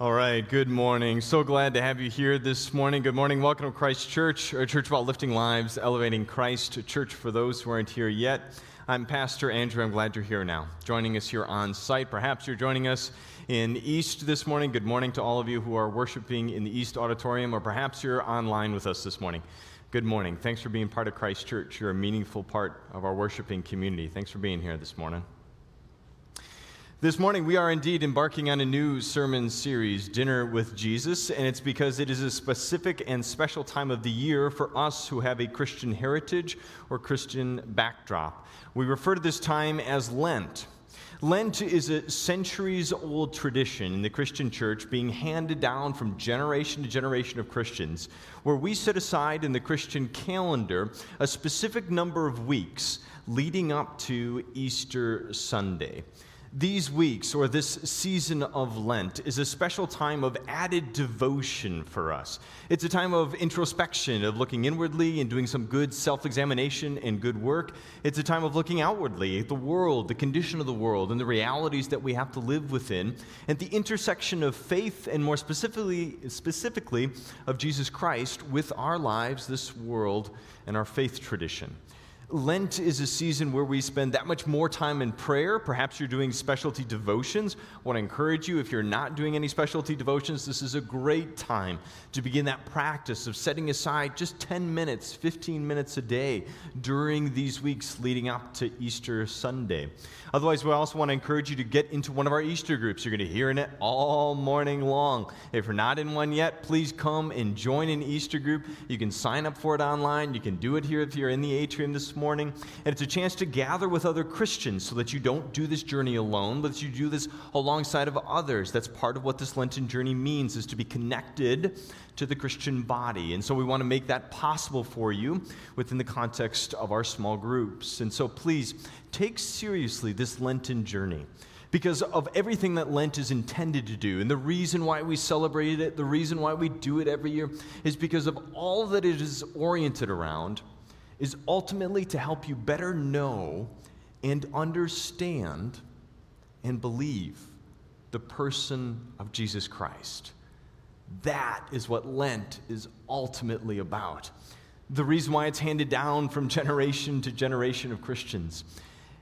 All right, good morning. So glad to have you here this morning. Good morning. Welcome to Christ Church, a church about lifting lives, elevating Christ, church for those who aren't here yet. I'm Pastor Andrew. I'm glad you're here now, joining us here on site. Perhaps you're joining us in East this morning. Good morning to all of you who are worshiping in the East Auditorium, or perhaps you're online with us this morning. Good morning. Thanks for being part of Christ Church. You're a meaningful part of our worshiping community. Thanks for being here this morning. This morning, we are indeed embarking on a new sermon series, Dinner with Jesus, and it's because it is a specific and special time of the year for us who have a Christian heritage or Christian backdrop. We refer to this time as Lent. Lent is a centuries old tradition in the Christian church being handed down from generation to generation of Christians, where we set aside in the Christian calendar a specific number of weeks leading up to Easter Sunday. These weeks, or this season of Lent, is a special time of added devotion for us. It's a time of introspection, of looking inwardly and doing some good self examination and good work. It's a time of looking outwardly at the world, the condition of the world, and the realities that we have to live within, and the intersection of faith and more specifically, specifically of Jesus Christ with our lives, this world, and our faith tradition. Lent is a season where we spend that much more time in prayer. Perhaps you're doing specialty devotions. I want to encourage you, if you're not doing any specialty devotions, this is a great time to begin that practice of setting aside just 10 minutes, 15 minutes a day during these weeks leading up to Easter Sunday. Otherwise, we also want to encourage you to get into one of our Easter groups. You're going to hear in it all morning long. If you're not in one yet, please come and join an Easter group. You can sign up for it online. You can do it here if you're in the atrium this morning. And it's a chance to gather with other Christians so that you don't do this journey alone, but that you do this alongside of others. That's part of what this Lenten journey means is to be connected to the Christian body. And so we want to make that possible for you within the context of our small groups. And so please take seriously this Lenten journey because of everything that Lent is intended to do. And the reason why we celebrate it, the reason why we do it every year, is because of all that it is oriented around, is ultimately to help you better know and understand and believe the person of Jesus Christ. That is what Lent is ultimately about. The reason why it's handed down from generation to generation of Christians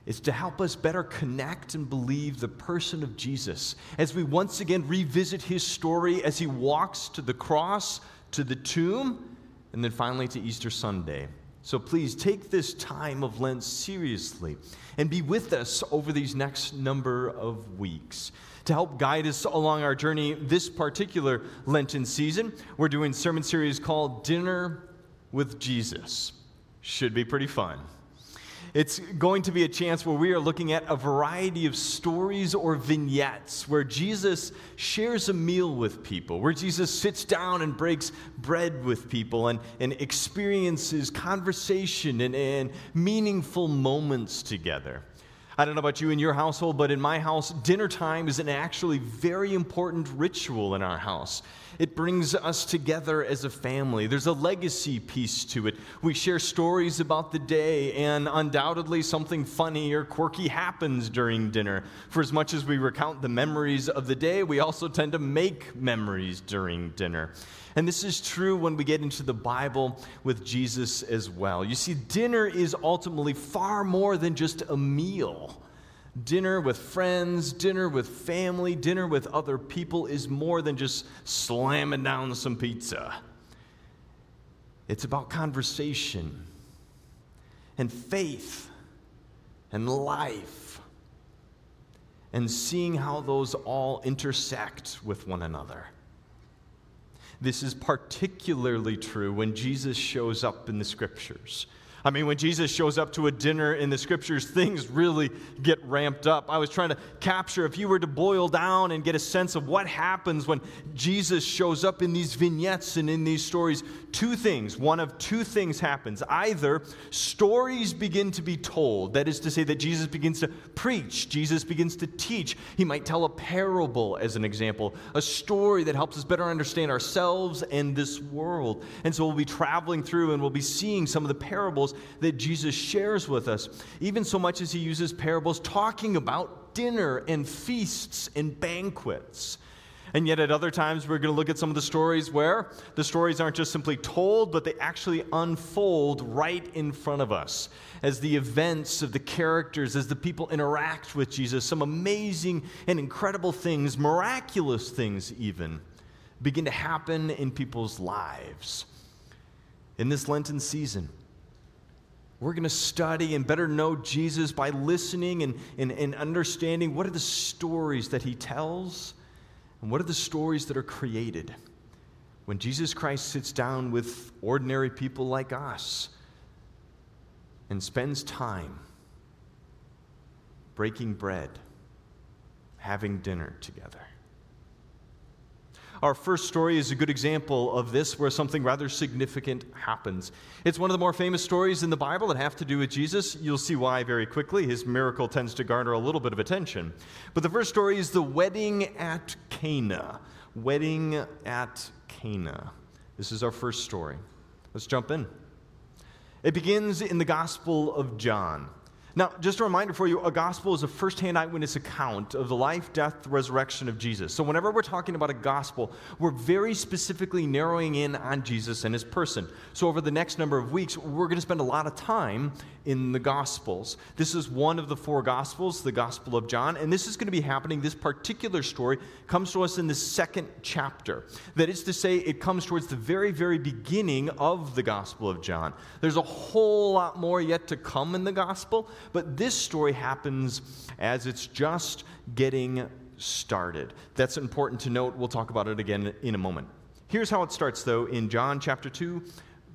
is to help us better connect and believe the person of Jesus as we once again revisit his story as he walks to the cross, to the tomb, and then finally to Easter Sunday. So please take this time of Lent seriously and be with us over these next number of weeks to help guide us along our journey this particular Lenten season. We're doing sermon series called Dinner with Jesus. Should be pretty fun. It's going to be a chance where we are looking at a variety of stories or vignettes where Jesus shares a meal with people, where Jesus sits down and breaks bread with people and, and experiences conversation and, and meaningful moments together. I don't know about you in your household, but in my house, dinner time is an actually very important ritual in our house. It brings us together as a family. There's a legacy piece to it. We share stories about the day, and undoubtedly something funny or quirky happens during dinner. For as much as we recount the memories of the day, we also tend to make memories during dinner. And this is true when we get into the Bible with Jesus as well. You see, dinner is ultimately far more than just a meal. Dinner with friends, dinner with family, dinner with other people is more than just slamming down some pizza. It's about conversation and faith and life and seeing how those all intersect with one another. This is particularly true when Jesus shows up in the scriptures. I mean, when Jesus shows up to a dinner in the scriptures, things really get ramped up. I was trying to capture, if you were to boil down and get a sense of what happens when Jesus shows up in these vignettes and in these stories, two things. One of two things happens. Either stories begin to be told, that is to say, that Jesus begins to preach, Jesus begins to teach. He might tell a parable, as an example, a story that helps us better understand ourselves and this world. And so we'll be traveling through and we'll be seeing some of the parables that Jesus shares with us, even so much as he uses parables talking about dinner and feasts and banquets. And yet, at other times, we're going to look at some of the stories where the stories aren't just simply told, but they actually unfold right in front of us as the events of the characters, as the people interact with Jesus. Some amazing and incredible things, miraculous things even, begin to happen in people's lives. In this Lenten season, we're going to study and better know Jesus by listening and, and, and understanding what are the stories that he tells and what are the stories that are created when Jesus Christ sits down with ordinary people like us and spends time breaking bread, having dinner together. Our first story is a good example of this, where something rather significant happens. It's one of the more famous stories in the Bible that have to do with Jesus. You'll see why very quickly. His miracle tends to garner a little bit of attention. But the first story is the wedding at Cana. Wedding at Cana. This is our first story. Let's jump in. It begins in the Gospel of John. Now, just a reminder for you a gospel is a firsthand eyewitness account of the life, death, resurrection of Jesus. So, whenever we're talking about a gospel, we're very specifically narrowing in on Jesus and his person. So, over the next number of weeks, we're going to spend a lot of time in the gospels. This is one of the four gospels, the Gospel of John, and this is going to be happening. This particular story comes to us in the second chapter. That is to say, it comes towards the very, very beginning of the Gospel of John. There's a whole lot more yet to come in the gospel. But this story happens as it's just getting started. That's important to note. We'll talk about it again in a moment. Here's how it starts, though, in John chapter 2,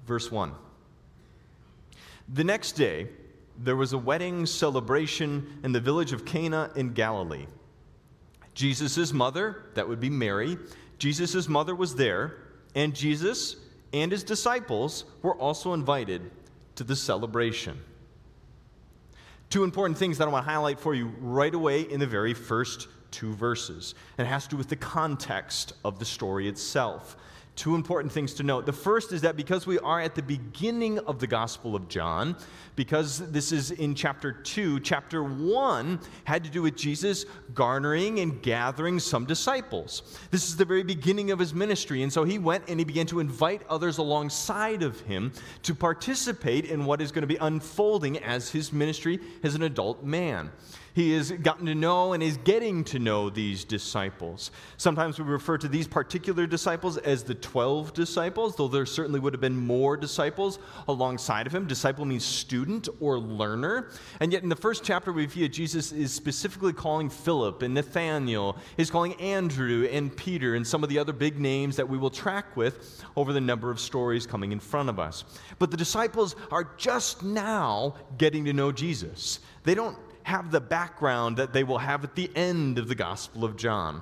verse 1. The next day, there was a wedding celebration in the village of Cana in Galilee. Jesus' mother, that would be Mary, Jesus' mother was there, and Jesus and his disciples were also invited to the celebration. Two important things that I want to highlight for you right away in the very first two verses. And it has to do with the context of the story itself. Two important things to note. The first is that because we are at the beginning of the Gospel of John, because this is in chapter 2, chapter 1 had to do with Jesus garnering and gathering some disciples. This is the very beginning of his ministry. And so he went and he began to invite others alongside of him to participate in what is going to be unfolding as his ministry as an adult man. He has gotten to know and is getting to know these disciples. Sometimes we refer to these particular disciples as the 12 disciples, though there certainly would have been more disciples alongside of him. Disciple means student or learner. And yet in the first chapter, we see Jesus is specifically calling Philip and Nathaniel, he's calling Andrew and Peter and some of the other big names that we will track with over the number of stories coming in front of us. But the disciples are just now getting to know Jesus. They don't have the background that they will have at the end of the Gospel of John.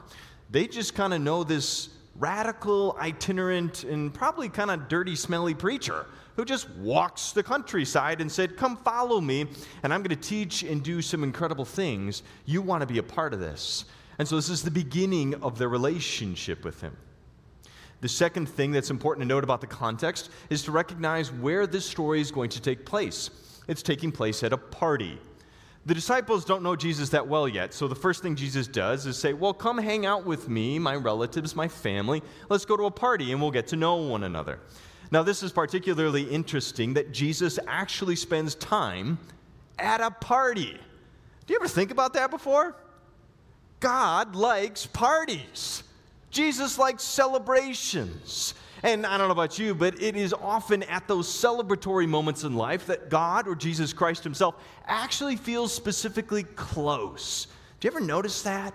They just kind of know this radical, itinerant, and probably kind of dirty, smelly preacher who just walks the countryside and said, Come follow me, and I'm going to teach and do some incredible things. You want to be a part of this. And so this is the beginning of their relationship with him. The second thing that's important to note about the context is to recognize where this story is going to take place. It's taking place at a party. The disciples don't know Jesus that well yet, so the first thing Jesus does is say, Well, come hang out with me, my relatives, my family. Let's go to a party and we'll get to know one another. Now, this is particularly interesting that Jesus actually spends time at a party. Do you ever think about that before? God likes parties. Jesus likes celebrations. And I don't know about you, but it is often at those celebratory moments in life that God or Jesus Christ Himself actually feels specifically close. Do you ever notice that?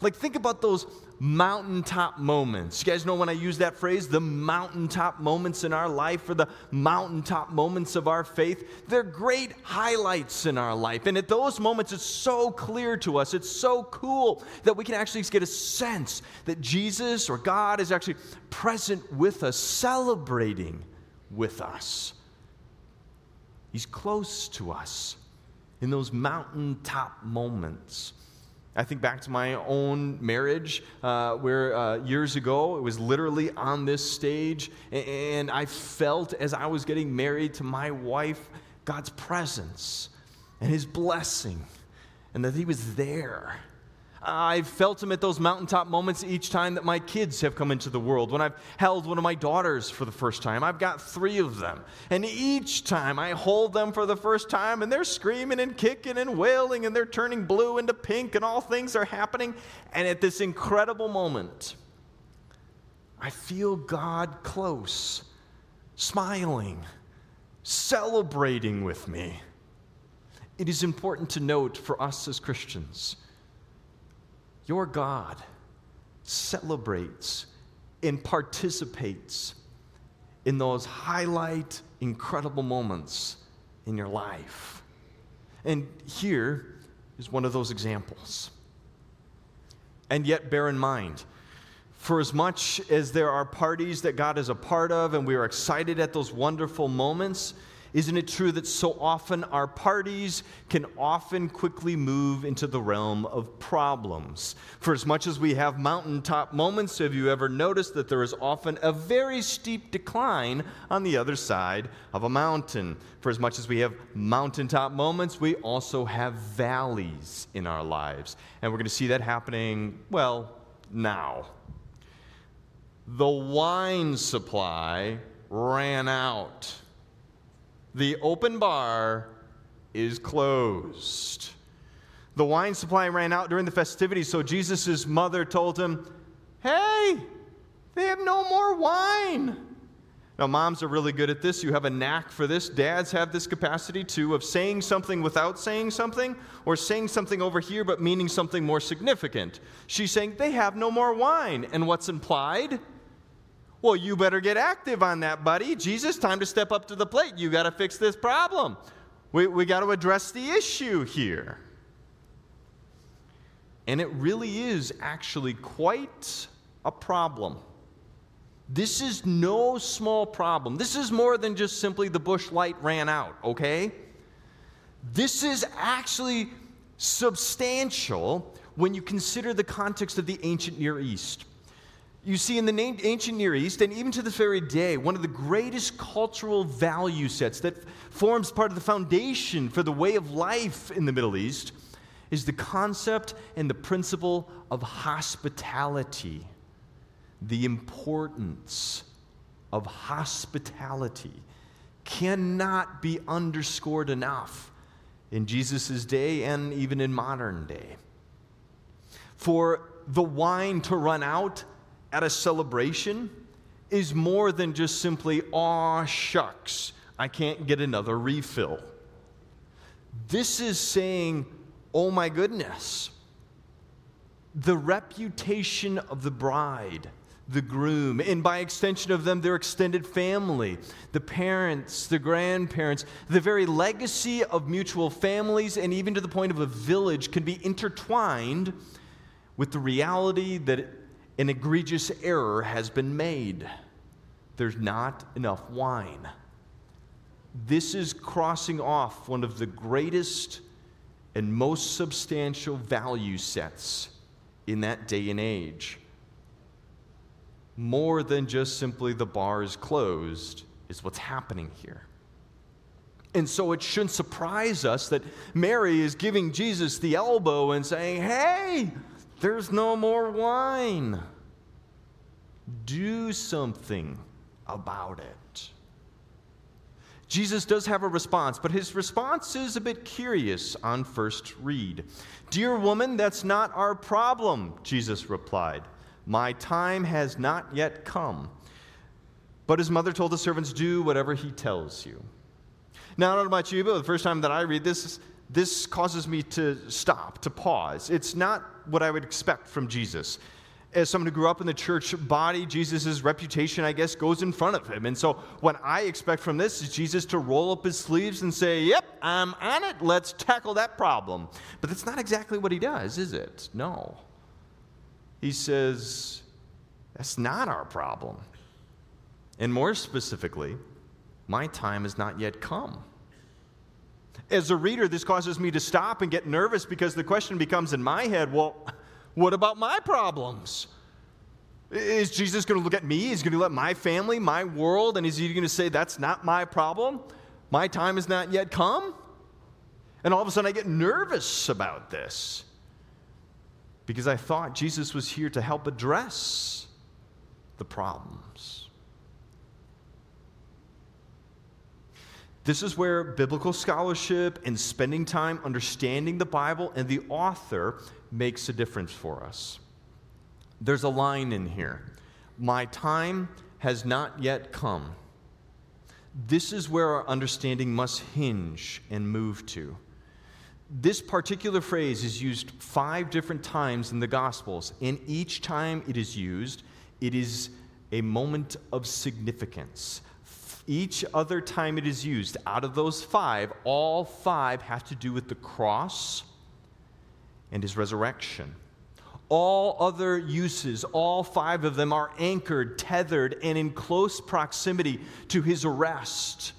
Like, think about those mountaintop moments. You guys know when I use that phrase, the mountaintop moments in our life or the mountaintop moments of our faith? They're great highlights in our life. And at those moments, it's so clear to us, it's so cool that we can actually get a sense that Jesus or God is actually present with us, celebrating with us. He's close to us in those mountaintop moments. I think back to my own marriage, uh, where uh, years ago it was literally on this stage, and I felt as I was getting married to my wife God's presence and His blessing, and that He was there. I've felt Him at those mountaintop moments each time that my kids have come into the world. When I've held one of my daughters for the first time, I've got three of them. And each time I hold them for the first time, and they're screaming and kicking and wailing, and they're turning blue into pink, and all things are happening. And at this incredible moment, I feel God close, smiling, celebrating with me. It is important to note for us as Christians your God celebrates and participates in those highlight, incredible moments in your life. And here is one of those examples. And yet, bear in mind, for as much as there are parties that God is a part of and we are excited at those wonderful moments, isn't it true that so often our parties can often quickly move into the realm of problems? For as much as we have mountaintop moments, have you ever noticed that there is often a very steep decline on the other side of a mountain? For as much as we have mountaintop moments, we also have valleys in our lives. And we're going to see that happening, well, now. The wine supply ran out the open bar is closed. The wine supply ran out during the festivities, so Jesus' mother told him, Hey, they have no more wine. Now, moms are really good at this. You have a knack for this. Dads have this capacity too of saying something without saying something, or saying something over here but meaning something more significant. She's saying, They have no more wine. And what's implied? Well, you better get active on that, buddy. Jesus, time to step up to the plate. You got to fix this problem. We, we got to address the issue here. And it really is actually quite a problem. This is no small problem. This is more than just simply the Busch Light ran out, okay? This is actually substantial when you consider the context of the ancient Near East. You see, in the ancient Near East, and even to this very day, one of the greatest cultural value sets that forms part of the foundation for the way of life in the Middle East is the concept and the principle of hospitality. The importance of hospitality cannot be underscored enough in Jesus' day and even in modern day. For the wine to run out, at a celebration is more than just simply, aw, shucks, I can't get another refill. This is saying, oh my goodness, the reputation of the bride, the groom, and by extension of them, their extended family, the parents, the grandparents, the very legacy of mutual families, and even to the point of a village can be intertwined with the reality that an egregious error has been made. There's not enough wine. This is crossing off one of the greatest and most substantial value sets in that day and age. More than just simply the bar is closed, is what's happening here. And so it shouldn't surprise us that Mary is giving Jesus the elbow and saying, Hey, there's no more wine. Do something about it. Jesus does have a response, but his response is a bit curious on first read. Dear woman, that's not our problem, Jesus replied. My time has not yet come. But his mother told the servants, Do whatever he tells you. Now, I don't know about you, but the first time that I read this, this causes me to stop, to pause. It's not what I would expect from Jesus. As someone who grew up in the church body, Jesus' reputation, I guess, goes in front of him. And so, what I expect from this is Jesus to roll up his sleeves and say, Yep, I'm on it. Let's tackle that problem. But that's not exactly what he does, is it? No. He says, That's not our problem. And more specifically, my time has not yet come. As a reader, this causes me to stop and get nervous because the question becomes in my head well, what about my problems? Is Jesus going to look at me? Is he going to let my family, my world, and is he going to say, that's not my problem? My time has not yet come? And all of a sudden I get nervous about this. because I thought Jesus was here to help address the problems. This is where biblical scholarship and spending time understanding the Bible and the author makes a difference for us. There's a line in here My time has not yet come. This is where our understanding must hinge and move to. This particular phrase is used five different times in the Gospels, and each time it is used, it is a moment of significance. Each other time it is used, out of those five, all five have to do with the cross and his resurrection. All other uses, all five of them, are anchored, tethered, and in close proximity to his arrest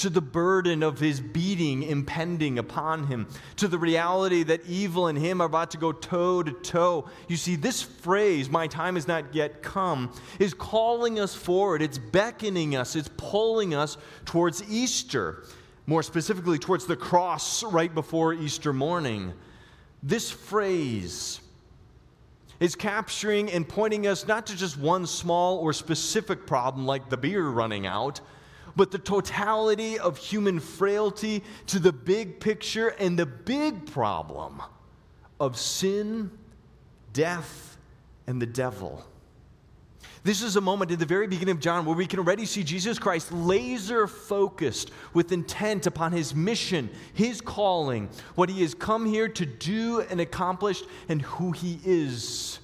to the burden of his beating impending upon him, to the reality that evil and him are about to go toe to toe. You see, this phrase, my time has not yet come, is calling us forward. It's beckoning us, it's pulling us towards Easter, more specifically, towards the cross right before Easter morning. This phrase, is capturing and pointing us not to just one small or specific problem like the beer running out, but the totality of human frailty to the big picture and the big problem of sin, death, and the devil. This is a moment in the very beginning of John where we can already see Jesus Christ laser focused with intent upon his mission, his calling, what he has come here to do and accomplish, and who he is.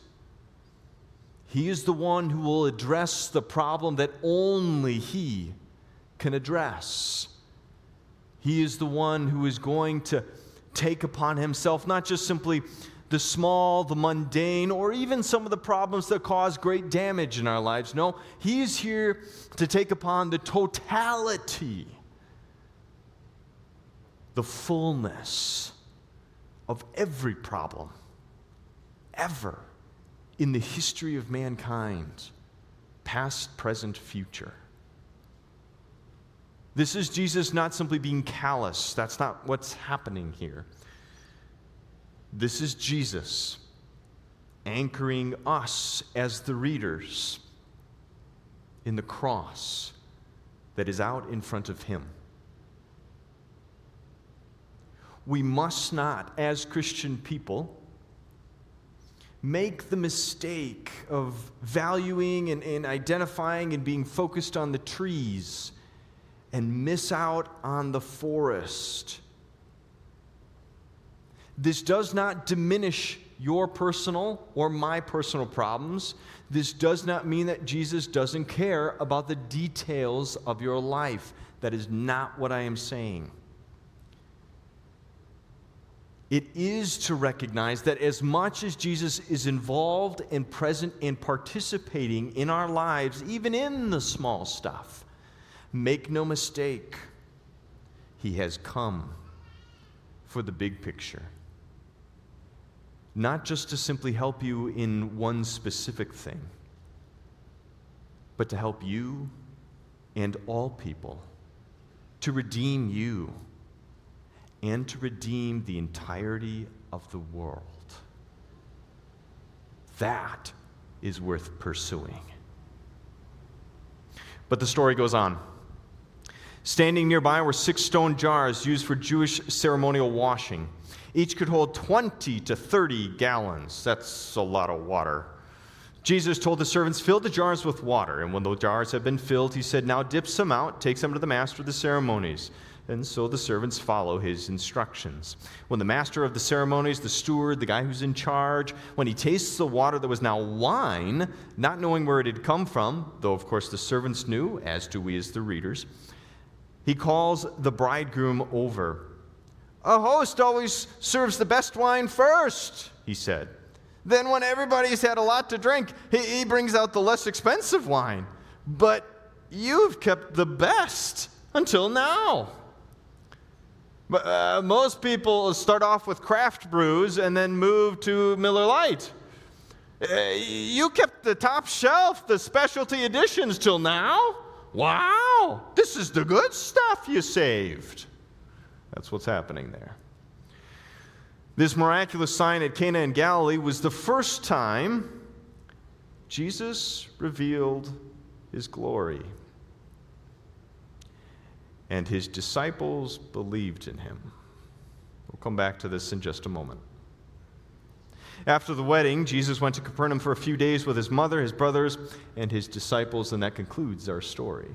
He is the one who will address the problem that only he can address. He is the one who is going to take upon himself not just simply the small, the mundane, or even some of the problems that cause great damage in our lives. No, he is here to take upon the totality, the fullness of every problem ever in the history of mankind, past, present, future. This is Jesus not simply being callous. That's not what's happening here. This is Jesus anchoring us as the readers in the cross that is out in front of him. We must not, as Christian people, make the mistake of valuing and, and identifying and being focused on the trees and miss out on the forest. This does not diminish your personal or my personal problems. This does not mean that Jesus doesn't care about the details of your life. That is not what I am saying. It is to recognize that as much as Jesus is involved and present and participating in our lives, even in the small stuff, Make no mistake, He has come for the big picture. Not just to simply help you in one specific thing, but to help you and all people, to redeem you, and to redeem the entirety of the world. That is worth pursuing. But the story goes on. Standing nearby were six stone jars used for Jewish ceremonial washing. Each could hold 20 to 30 gallons. That's a lot of water. Jesus told the servants, Fill the jars with water. And when the jars had been filled, he said, Now dip some out, take some to the master of the ceremonies. And so the servants follow his instructions. When the master of the ceremonies, the steward, the guy who's in charge, when he tastes the water that was now wine, not knowing where it had come from, though of course the servants knew, as do we as the readers, he calls the bridegroom over. A host always serves the best wine first, he said. Then, when everybody's had a lot to drink, he, he brings out the less expensive wine. But you've kept the best until now. But, uh, most people start off with craft brews and then move to Miller Lite. Uh, you kept the top shelf, the specialty editions till now. Wow, this is the good stuff you saved. That's what's happening there. This miraculous sign at Cana in Galilee was the first time Jesus revealed his glory. And his disciples believed in him. We'll come back to this in just a moment. After the wedding, Jesus went to Capernaum for a few days with his mother, his brothers, and his disciples, and that concludes our story.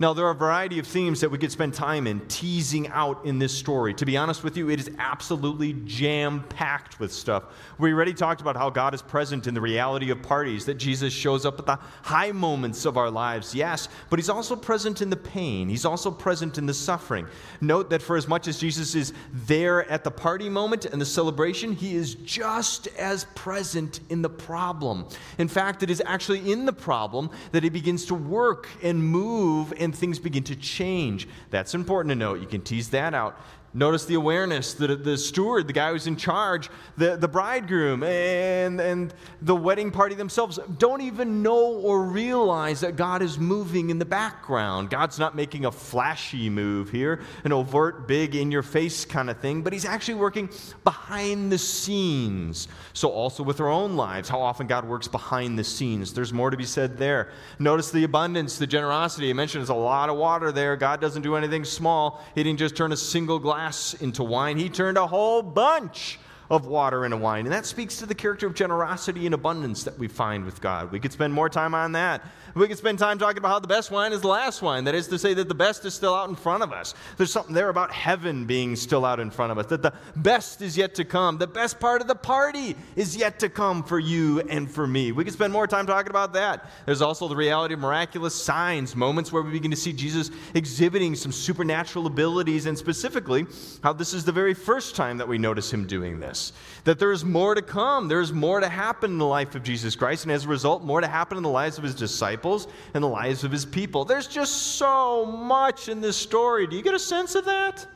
Now, there are a variety of themes that we could spend time in teasing out in this story. To be honest with you, it is absolutely jam packed with stuff. We already talked about how God is present in the reality of parties, that Jesus shows up at the high moments of our lives, yes, but He's also present in the pain. He's also present in the suffering. Note that for as much as Jesus is there at the party moment and the celebration, He is just as present in the problem. In fact, it is actually in the problem that He begins to work and move and things begin to change. That's important to note. You can tease that out. Notice the awareness that the steward, the guy who's in charge, the, the bridegroom, and, and the wedding party themselves don't even know or realize that God is moving in the background. God's not making a flashy move here, an overt, big, in your face kind of thing, but He's actually working behind the scenes. So, also with our own lives, how often God works behind the scenes. There's more to be said there. Notice the abundance, the generosity. I mentioned there's a lot of water there. God doesn't do anything small, He didn't just turn a single glass glass into wine. He turned a whole bunch of water into wine. And that speaks to the character of generosity and abundance that we find with God. We could spend more time on that. We could spend time talking about how the best wine is the last wine. That is to say, that the best is still out in front of us. There's something there about heaven being still out in front of us, that the best is yet to come. The best part of the party is yet to come for you and for me. We could spend more time talking about that. There's also the reality of miraculous signs, moments where we begin to see Jesus exhibiting some supernatural abilities, and specifically, how this is the very first time that we notice him doing this. That there is more to come, there's more to happen in the life of Jesus Christ, and as a result, more to happen in the lives of his disciples and the lives of his people. There's just so much in this story. Do you get a sense of that?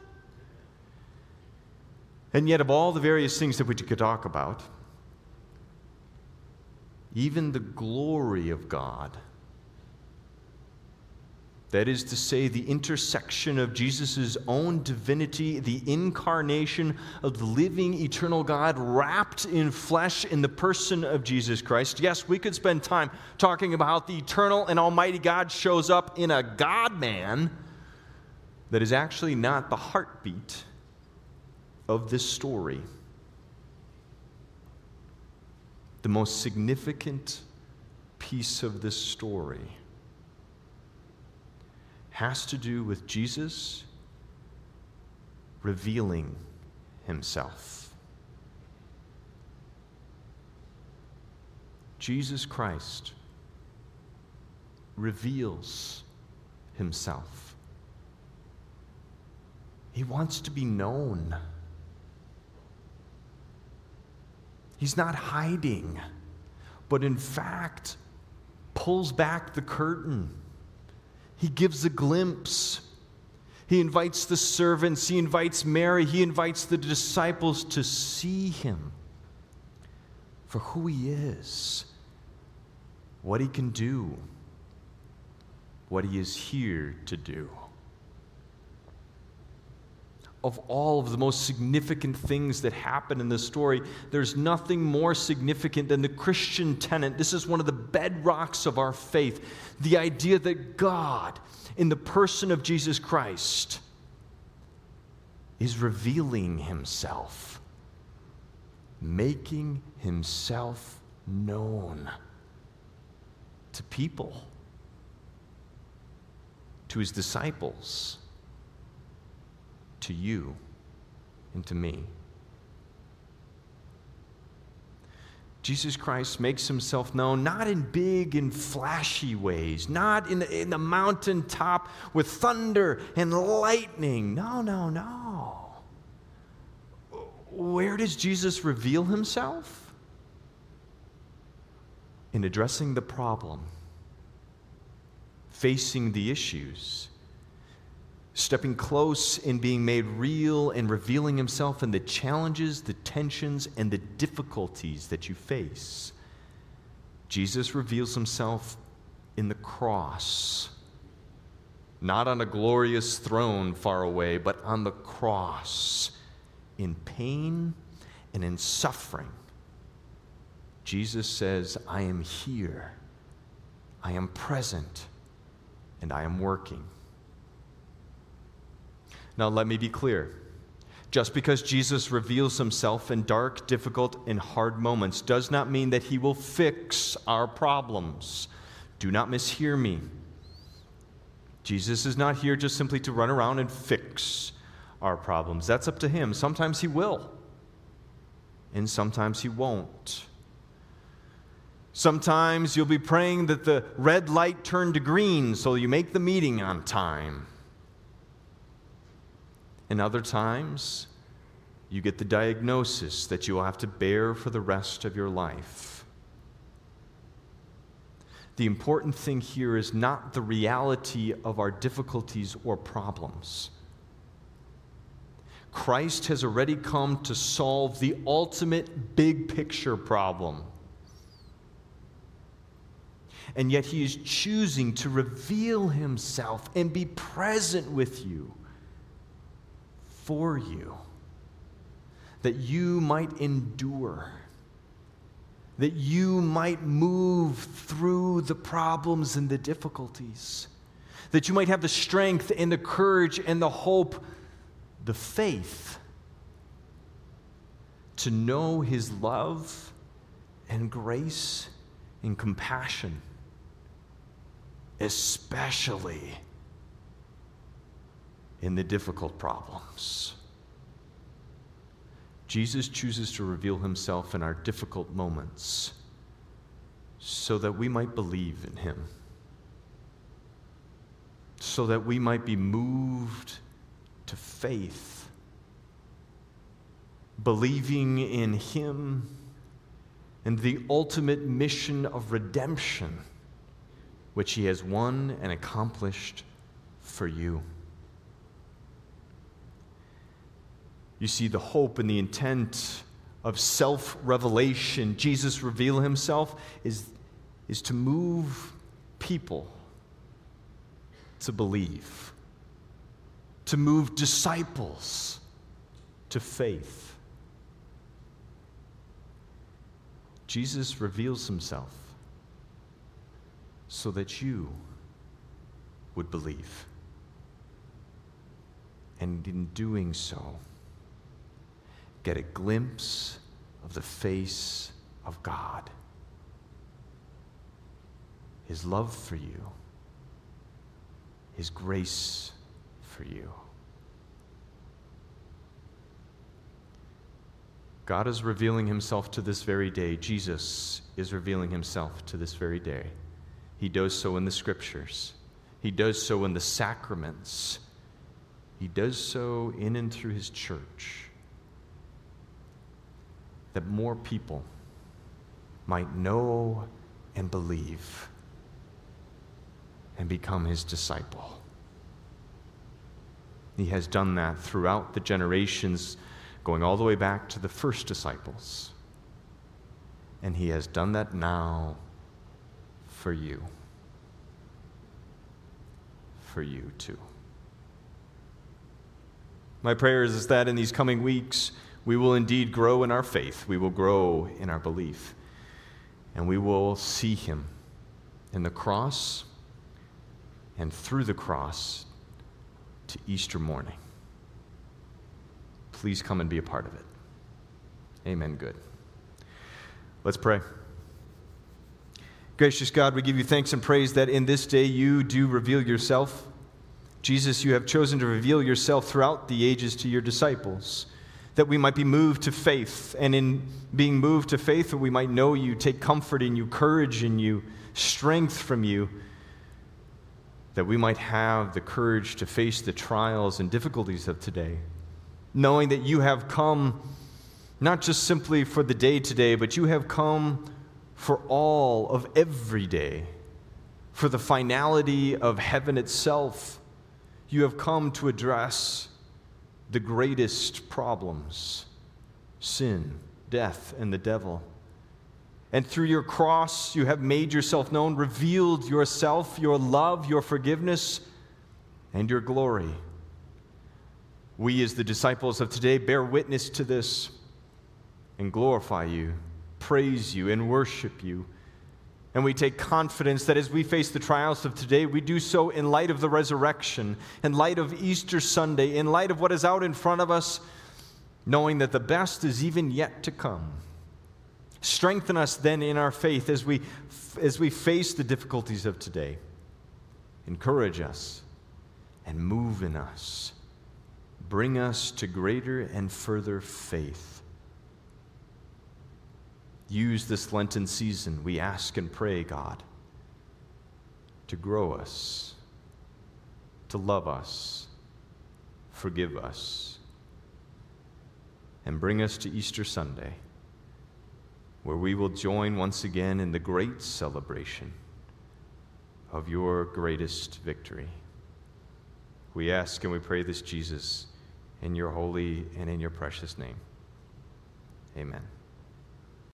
And yet, of all the various things that we could talk about, even the glory of God that is to say, the intersection of Jesus' own divinity, the incarnation of the living, eternal God wrapped in flesh in the person of Jesus Christ. Yes, we could spend time talking about how the eternal and almighty God shows up in a God man that is actually not the heartbeat of this story. The most significant piece of this story has to do with Jesus revealing himself. Jesus Christ reveals himself. He wants to be known. He's not hiding, but in fact, pulls back the curtain he gives a glimpse. He invites the servants, he invites Mary, he invites the disciples to see him for who he is, what he can do, what he is here to do of all of the most significant things that happen in this story, there's nothing more significant than the Christian tenet. This is one of the bedrocks of our faith the idea that God, in the person of Jesus Christ, is revealing himself, making himself known to people, to his disciples to you and to me. Jesus Christ makes himself known not in big and flashy ways, not in the, in the mountaintop with thunder and lightning. No, no, no. Where does Jesus reveal himself? In addressing the problem, facing the issues stepping close and being made real and revealing himself in the challenges, the tensions, and the difficulties that you face. Jesus reveals himself in the cross, not on a glorious throne far away, but on the cross in pain and in suffering, Jesus says, I am here, I am present, and I am working. Now, let me be clear. Just because Jesus reveals himself in dark, difficult, and hard moments does not mean that he will fix our problems. Do not mishear me. Jesus is not here just simply to run around and fix our problems. That's up to him. Sometimes he will, and sometimes he won't. Sometimes you'll be praying that the red light turn to green so you make the meeting on time. And other times, you get the diagnosis that you will have to bear for the rest of your life. The important thing here is not the reality of our difficulties or problems. Christ has already come to solve the ultimate big picture problem. And yet, he is choosing to reveal himself and be present with you for you, that you might endure, that you might move through the problems and the difficulties, that you might have the strength and the courage and the hope, the faith to know his love and grace and compassion, especially in the difficult problems. Jesus chooses to reveal himself in our difficult moments so that we might believe in him, so that we might be moved to faith, believing in him and the ultimate mission of redemption, which he has won and accomplished for you. You see the hope and the intent of self revelation. Jesus reveal himself is, is to move people to believe, to move disciples to faith. Jesus reveals himself so that you would believe. And in doing so, get a glimpse of the face of God, His love for you, His grace for you. God is revealing himself to this very day. Jesus is revealing himself to this very day. He does so in the scriptures, he does so in the sacraments, he does so in and through his church that more people might know and believe and become his disciple. He has done that throughout the generations, going all the way back to the first disciples. And he has done that now for you. For you too. My prayer is that in these coming weeks, we will indeed grow in our faith, we will grow in our belief, and we will see Him in the cross and through the cross to Easter morning. Please come and be a part of it. Amen. Good. Let's pray. Gracious God, we give you thanks and praise that in this day you do reveal yourself. Jesus, you have chosen to reveal yourself throughout the ages to your disciples that we might be moved to faith. And in being moved to faith, that we might know you, take comfort in you, courage in you, strength from you, that we might have the courage to face the trials and difficulties of today, knowing that you have come not just simply for the day today, but you have come for all of every day, for the finality of heaven itself. You have come to address the greatest problems sin, death, and the devil. And through your cross, you have made yourself known, revealed yourself, your love, your forgiveness, and your glory. We, as the disciples of today, bear witness to this and glorify you, praise you, and worship you. And we take confidence that as we face the trials of today, we do so in light of the resurrection, in light of Easter Sunday, in light of what is out in front of us, knowing that the best is even yet to come. Strengthen us then in our faith as we, as we face the difficulties of today. Encourage us and move in us. Bring us to greater and further faith. Use this Lenten season, we ask and pray, God, to grow us, to love us, forgive us, and bring us to Easter Sunday where we will join once again in the great celebration of your greatest victory. We ask and we pray this, Jesus, in your holy and in your precious name. Amen.